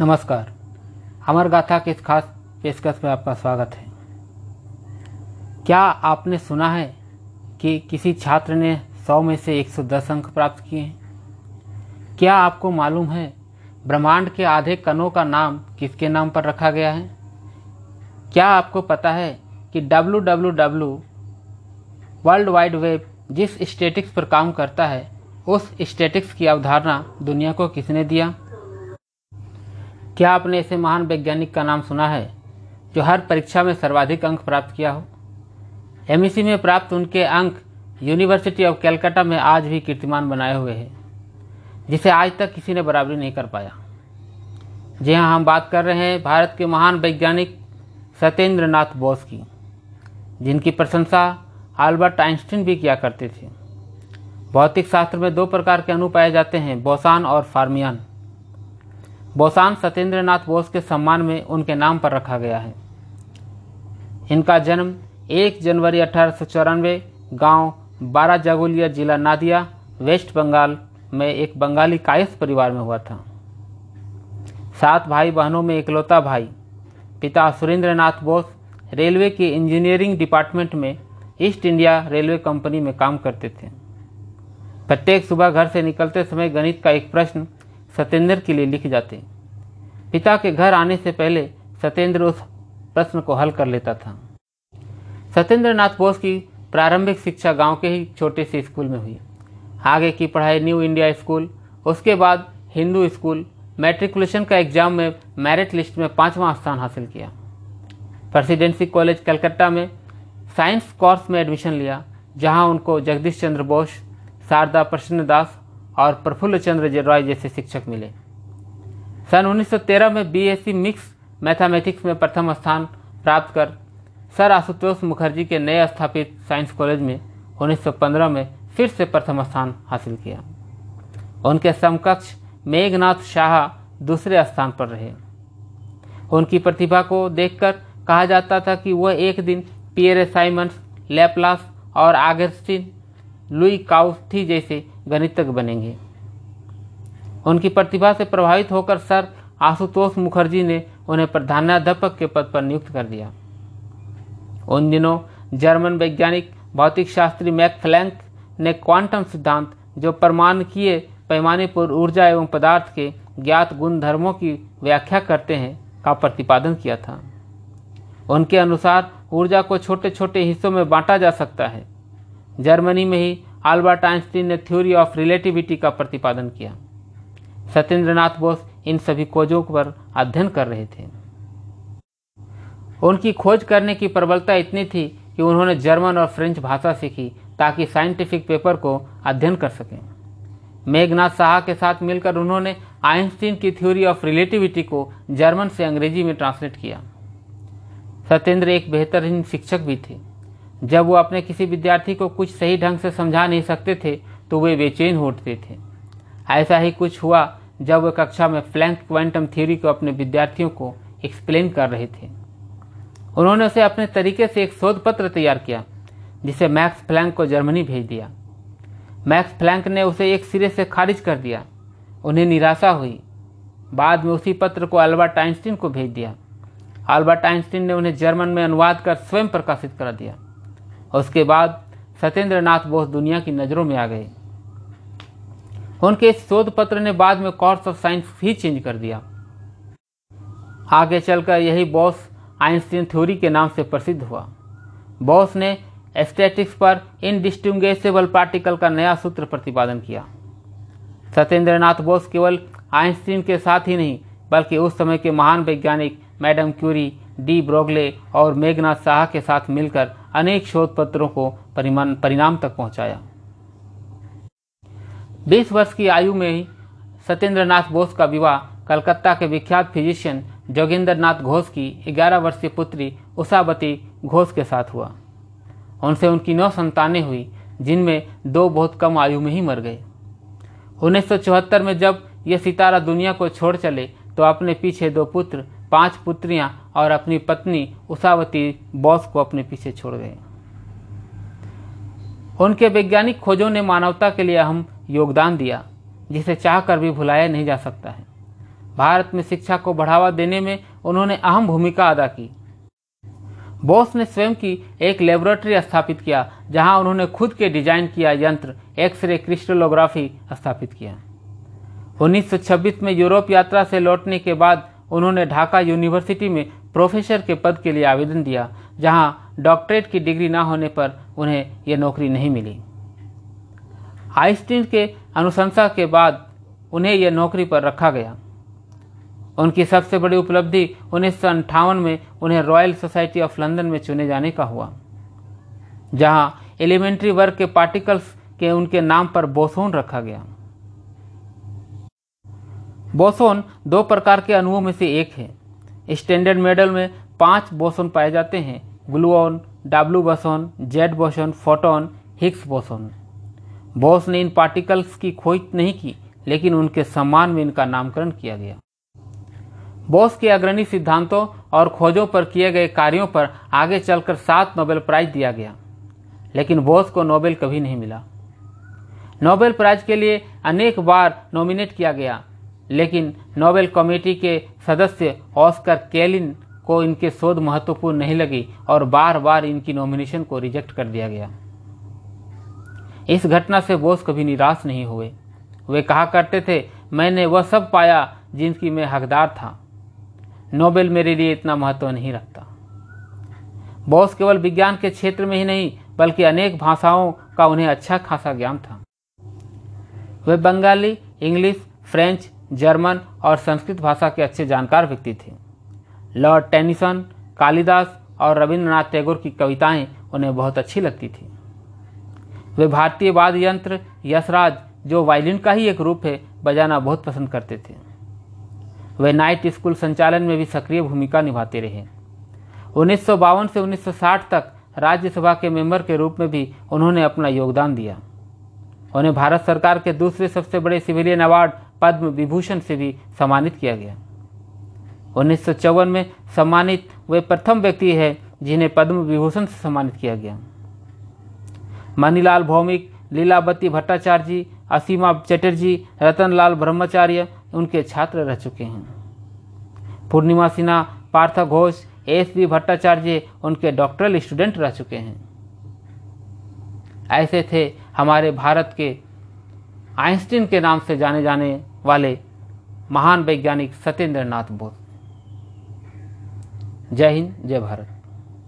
नमस्कार। अमर गाथा के इस खास पेशकश में आपका स्वागत है। क्या आपने सुना है कि किसी छात्र ने 100 में से 110 अंक प्राप्त किए हैं? क्या आपको मालूम है ब्रह्मांड के आधे कणों का नाम किसके नाम पर रखा गया है? क्या आपको पता है कि W W W world wide web जिस स्टेटिक्स पर काम करता है, उस स्टेटिक्स की अवधारणा दुनिया को किसने दिया? क्या आपने ऐसे महान वैज्ञानिक का नाम सुना है, जो हर परीक्षा में सर्वाधिक अंक प्राप्त किया हो? एम में प्राप्त उनके अंक यूनिवर्सिटी ऑफ़ कैलकाटा में आज भी कीर्तिमान बनाए हुए हैं, जिसे आज तक किसी ने बराबरी नहीं कर पाया। जी हाँ हम बात कर रहे हैं भारत के महान वैज्ञानिक सत्येंद्र नाथ बोस की, जिनकी प्रशंसा आल्बर्ट आइंस्टीन भी किया करते थे। भौतिक शास्त्र में दो प्रकार के अणु पाए जाते हैं, बोसान और फार्मियान। बोसान सत्येंद्र नाथ बोस के सम्मान में उनके नाम पर रखा गया है। इनका जन्म 1 जनवरी अठारह सौ चौरानवे गाँव बारा जागोलिया जिला नादिया, वेस्ट बंगाल में एक बंगाली कायस परिवार में हुआ था। सात भाई बहनों में इकलौता भाई, पिता सुरेंद्र नाथ बोस रेलवे के इंजीनियरिंग डिपार्टमेंट में ईस्ट इंडिया रेलवे कंपनी में काम करते थे। प्रत्येक सुबह घर से निकलते समय गणित का एक प्रश्न सत्येंद्र के लिए लिख जाते। पिता के घर आने से पहले सत्येंद्र उस प्रश्न को हल कर लेता था। सत्येंद्र नाथ बोस की प्रारंभिक शिक्षा गाँव के ही छोटे से स्कूल में हुई। आगे की पढ़ाई न्यू इंडिया स्कूल, उसके बाद हिंदू स्कूल, मैट्रिकुलेशन का एग्ज़ाम में मेरिट लिस्ट में पाँचवा स्थान हासिल किया। प्रेसिडेंसी कॉलेज कलकत्ता में साइंस कोर्स में एडमिशन लिया, जहाँ उनको जगदीश चंद्र बोस, शारदा प्रसन्न दास और प्रफुल्ल चंद्र रॉय जैसे शिक्षक मिले। सन 1913 में बीएससी मिक्स मैथमेटिक्स में प्रथम स्थान प्राप्त कर सर आशुतोष मुखर्जी के नए स्थापित साइंस कॉलेज में 1915 में फिर से प्रथम स्थान हासिल किया। उनके समकक्ष मेघनाथ शाह दूसरे स्थान पर रहे। उनकी प्रतिभा को देखकर कहा जाता था कि वह एक दिन पियरे साइमंस लेप्लास और आगस्टिन लुई काउथी जैसे गणितज्ञ बनेंगे। उनकी प्रतिभा से प्रभावित होकर सर आशुतोष मुखर्जी ने उन्हें प्रधानाध्यापक के पद पर नियुक्त कर दिया। उन दिनों जर्मन वैज्ञानिक, भौतिक शास्त्री मैक फ्लैंक ने क्वांटम सिद्धांत, जो परमाणुकीय पैमाने पर ऊर्जा एवं पदार्थ के ज्ञात गुणधर्मों की व्याख्या करते हैं, का प्रतिपादन किया था। उनके अनुसार ऊर्जा को छोटे छोटे हिस्सों में बांटा जा सकता है। जर्मनी में ही आल्बर्ट आइंस्टीन ने थ्योरी ऑफ़ रिलेटिविटी का प्रतिपादन किया। सत्येंद्र नाथ बोस इन सभी खोजों पर अध्ययन कर रहे थे। उनकी खोज करने की प्रबलता इतनी थी कि उन्होंने जर्मन और फ्रेंच भाषा सीखी ताकि साइंटिफिक पेपर को अध्ययन कर सकें। मेघनाथ शाह के साथ मिलकर उन्होंने आइंस्टीन की थ्योरी ऑफ़ रिलेटिविटी को जर्मन से अंग्रेज़ी में ट्रांसलेट किया। सत्येंद्र एक बेहतरीन शिक्षक भी थे। जब वो अपने किसी विद्यार्थी को कुछ सही ढंग से समझा नहीं सकते थे तो वे बेचैन होते थे। ऐसा ही कुछ हुआ जब वे कक्षा में फ्लैंक क्वांटम थ्योरी को अपने विद्यार्थियों को एक्सप्लेन कर रहे थे। उन्होंने उसे अपने तरीके से एक शोध पत्र तैयार किया, जिसे मैक्स फ्लैंक को जर्मनी भेज दिया। मैक्स फ्लैंक ने उसे एक सिरे से खारिज कर दिया। उन्हें निराशा हुई। बाद में उसी पत्र को अल्बर्ट आइंस्टीन को भेज दिया। अल्बर्ट आइंस्टीन ने उन्हें जर्मन में अनुवाद कर स्वयं प्रकाशित कर दिया। उसके बाद सत्येंद्र नाथ बोस दुनिया की नज़रों में आ गए। उनके इस शोध पत्र ने बाद में कोर्स ऑफ़ साइंस ही चेंज कर दिया। आगे चलकर यही बॉस आइंस्टीन थ्योरी के नाम से प्रसिद्ध हुआ। बॉस ने स्टैटिक्स पर इनडिस्टिंग्विशेबल पार्टिकल का नया सूत्र प्रतिपादन किया। सत्येंद्रनाथ बोस केवल आइंस्टीन के साथ ही नहीं, बल्कि उस समय के महान वैज्ञानिक मैडम क्यूरी, डी ब्रोगले और मेघनाथ शाह के साथ मिलकर अनेक शोध पत्रों को परिणाम तक पहुँचाया। 20 वर्ष की आयु में ही सत्येंद्र बोस का विवाह कलकत्ता के विख्यात फिजिशियन जोगिंदर नाथ घोष की 11 वर्षीय पुत्री उषावती घोष के साथ हुआ। उनसे उनकी नौ संतानें हुई, जिनमें दो बहुत कम आयु में ही मर गए। उन्नीस सौ चौहत्तर में जब ये सितारा दुनिया को छोड़ चले तो अपने पीछे दो पुत्र, पाँच पुत्रियाँ और अपनी पत्नी उषावती बॉस को अपने पीछे छोड़ गए। उनके वैज्ञानिक खोजों ने मानवता के लिए अहम योगदान दिया, जिसे चाहकर भी भुलाया नहीं जा सकता है। भारत में शिक्षा को बढ़ावा देने में उन्होंने अहम भूमिका अदा की। बोस ने स्वयं की एक लेबोरेटरी स्थापित किया, जहाँ उन्होंने खुद के डिज़ाइन किया यंत्र, एक्सरे, क्रिस्टलोग्राफी स्थापित किया। 1926 में यूरोप यात्रा से लौटने के बाद उन्होंने ढाका यूनिवर्सिटी में प्रोफेसर के पद के लिए आवेदन दिया, जहाँ डॉक्टरेट की डिग्री न होने पर उन्हें यह नौकरी नहीं मिली। आइंस्टीन के अनुशंसा के बाद उन्हें यह नौकरी पर रखा गया। उनकी सबसे बड़ी उपलब्धि उन्नीस में उन्हें रॉयल सोसाइटी ऑफ़ लंदन में चुने जाने का हुआ, जहाँ एलिमेंट्री वर्ग के पार्टिकल्स के उनके नाम पर बोसोन रखा गया। बोसोन दो प्रकार के अणुओं में से एक है। स्टैंडर्ड मेडल में पाँच बोसोन पाए जाते हैं, gluon W boson Z boson, photon Higgs boson. Bose ने इन पार्टिकल्स की खोज नहीं की, लेकिन उनके सम्मान में इनका नामकरण किया गया। बोस के अग्रणी सिद्धांतों और खोजों पर किए गए कार्यों पर आगे चलकर सात नोबेल प्राइज दिया गया, लेकिन बोस को नोबेल कभी नहीं मिला। नोबेल प्राइज के लिए अनेक बार नॉमिनेट किया गया, लेकिन नोबेल कमेटी के सदस्य ऑस्कर केलिन को इनके शोध महत्वपूर्ण नहीं लगी और बार बार इनकी नॉमिनेशन को रिजेक्ट कर दिया गया। इस घटना से बोस कभी निराश नहीं हुए। वे कहा करते थे, मैंने वह सब पाया जिनकी मैं हकदार था। नोबेल मेरे लिए इतना महत्व नहीं रखता। बोस केवल विज्ञान के क्षेत्र में ही नहीं, बल्कि अनेक भाषाओं का उन्हें अच्छा खासा ज्ञान था। वे बंगाली, इंग्लिश, फ्रेंच, जर्मन और संस्कृत भाषा के अच्छे जानकार व्यक्ति थे। लॉर्ड टेनिसन, कालिदास और रविंद्रनाथ टैगोर की कविताएँ उन्हें बहुत अच्छी लगती थी। वे भारतीय वाद्य यंत्र यशराज, जो वायलिन का ही एक रूप है, बजाना बहुत पसंद करते थे। वे नाइट स्कूल संचालन में भी सक्रिय भूमिका निभाते रहे। उन्नीस सौ बावन से 1960 तक राज्यसभा के मेंबर के रूप में भी उन्होंने अपना योगदान दिया। उन्हें भारत सरकार के दूसरे सबसे बड़े सिविलियन अवार्ड, पद्म विभूषण से भी सम्मानित किया गया। उन्नीस में सम्मानित वे प्रथम व्यक्ति है, जिन्हें पद्म विभूषण से सम्मानित किया गया। मनीलाल भौमिक, लीलावती भट्टाचार्य, असीमा चटर्जी, रतनलाल ब्रह्मचार्य उनके छात्र रह चुके हैं। पूर्णिमा सिन्हा, पार्थ घोष, एस बी भट्टाचार्य उनके डॉक्टरल स्टूडेंट रह चुके हैं। ऐसे थे हमारे भारत के आइंस्टीन के नाम से जाने जाने वाले महान वैज्ञानिक सत्येंद्र नाथ बोस। जय हिंद, जय भारत।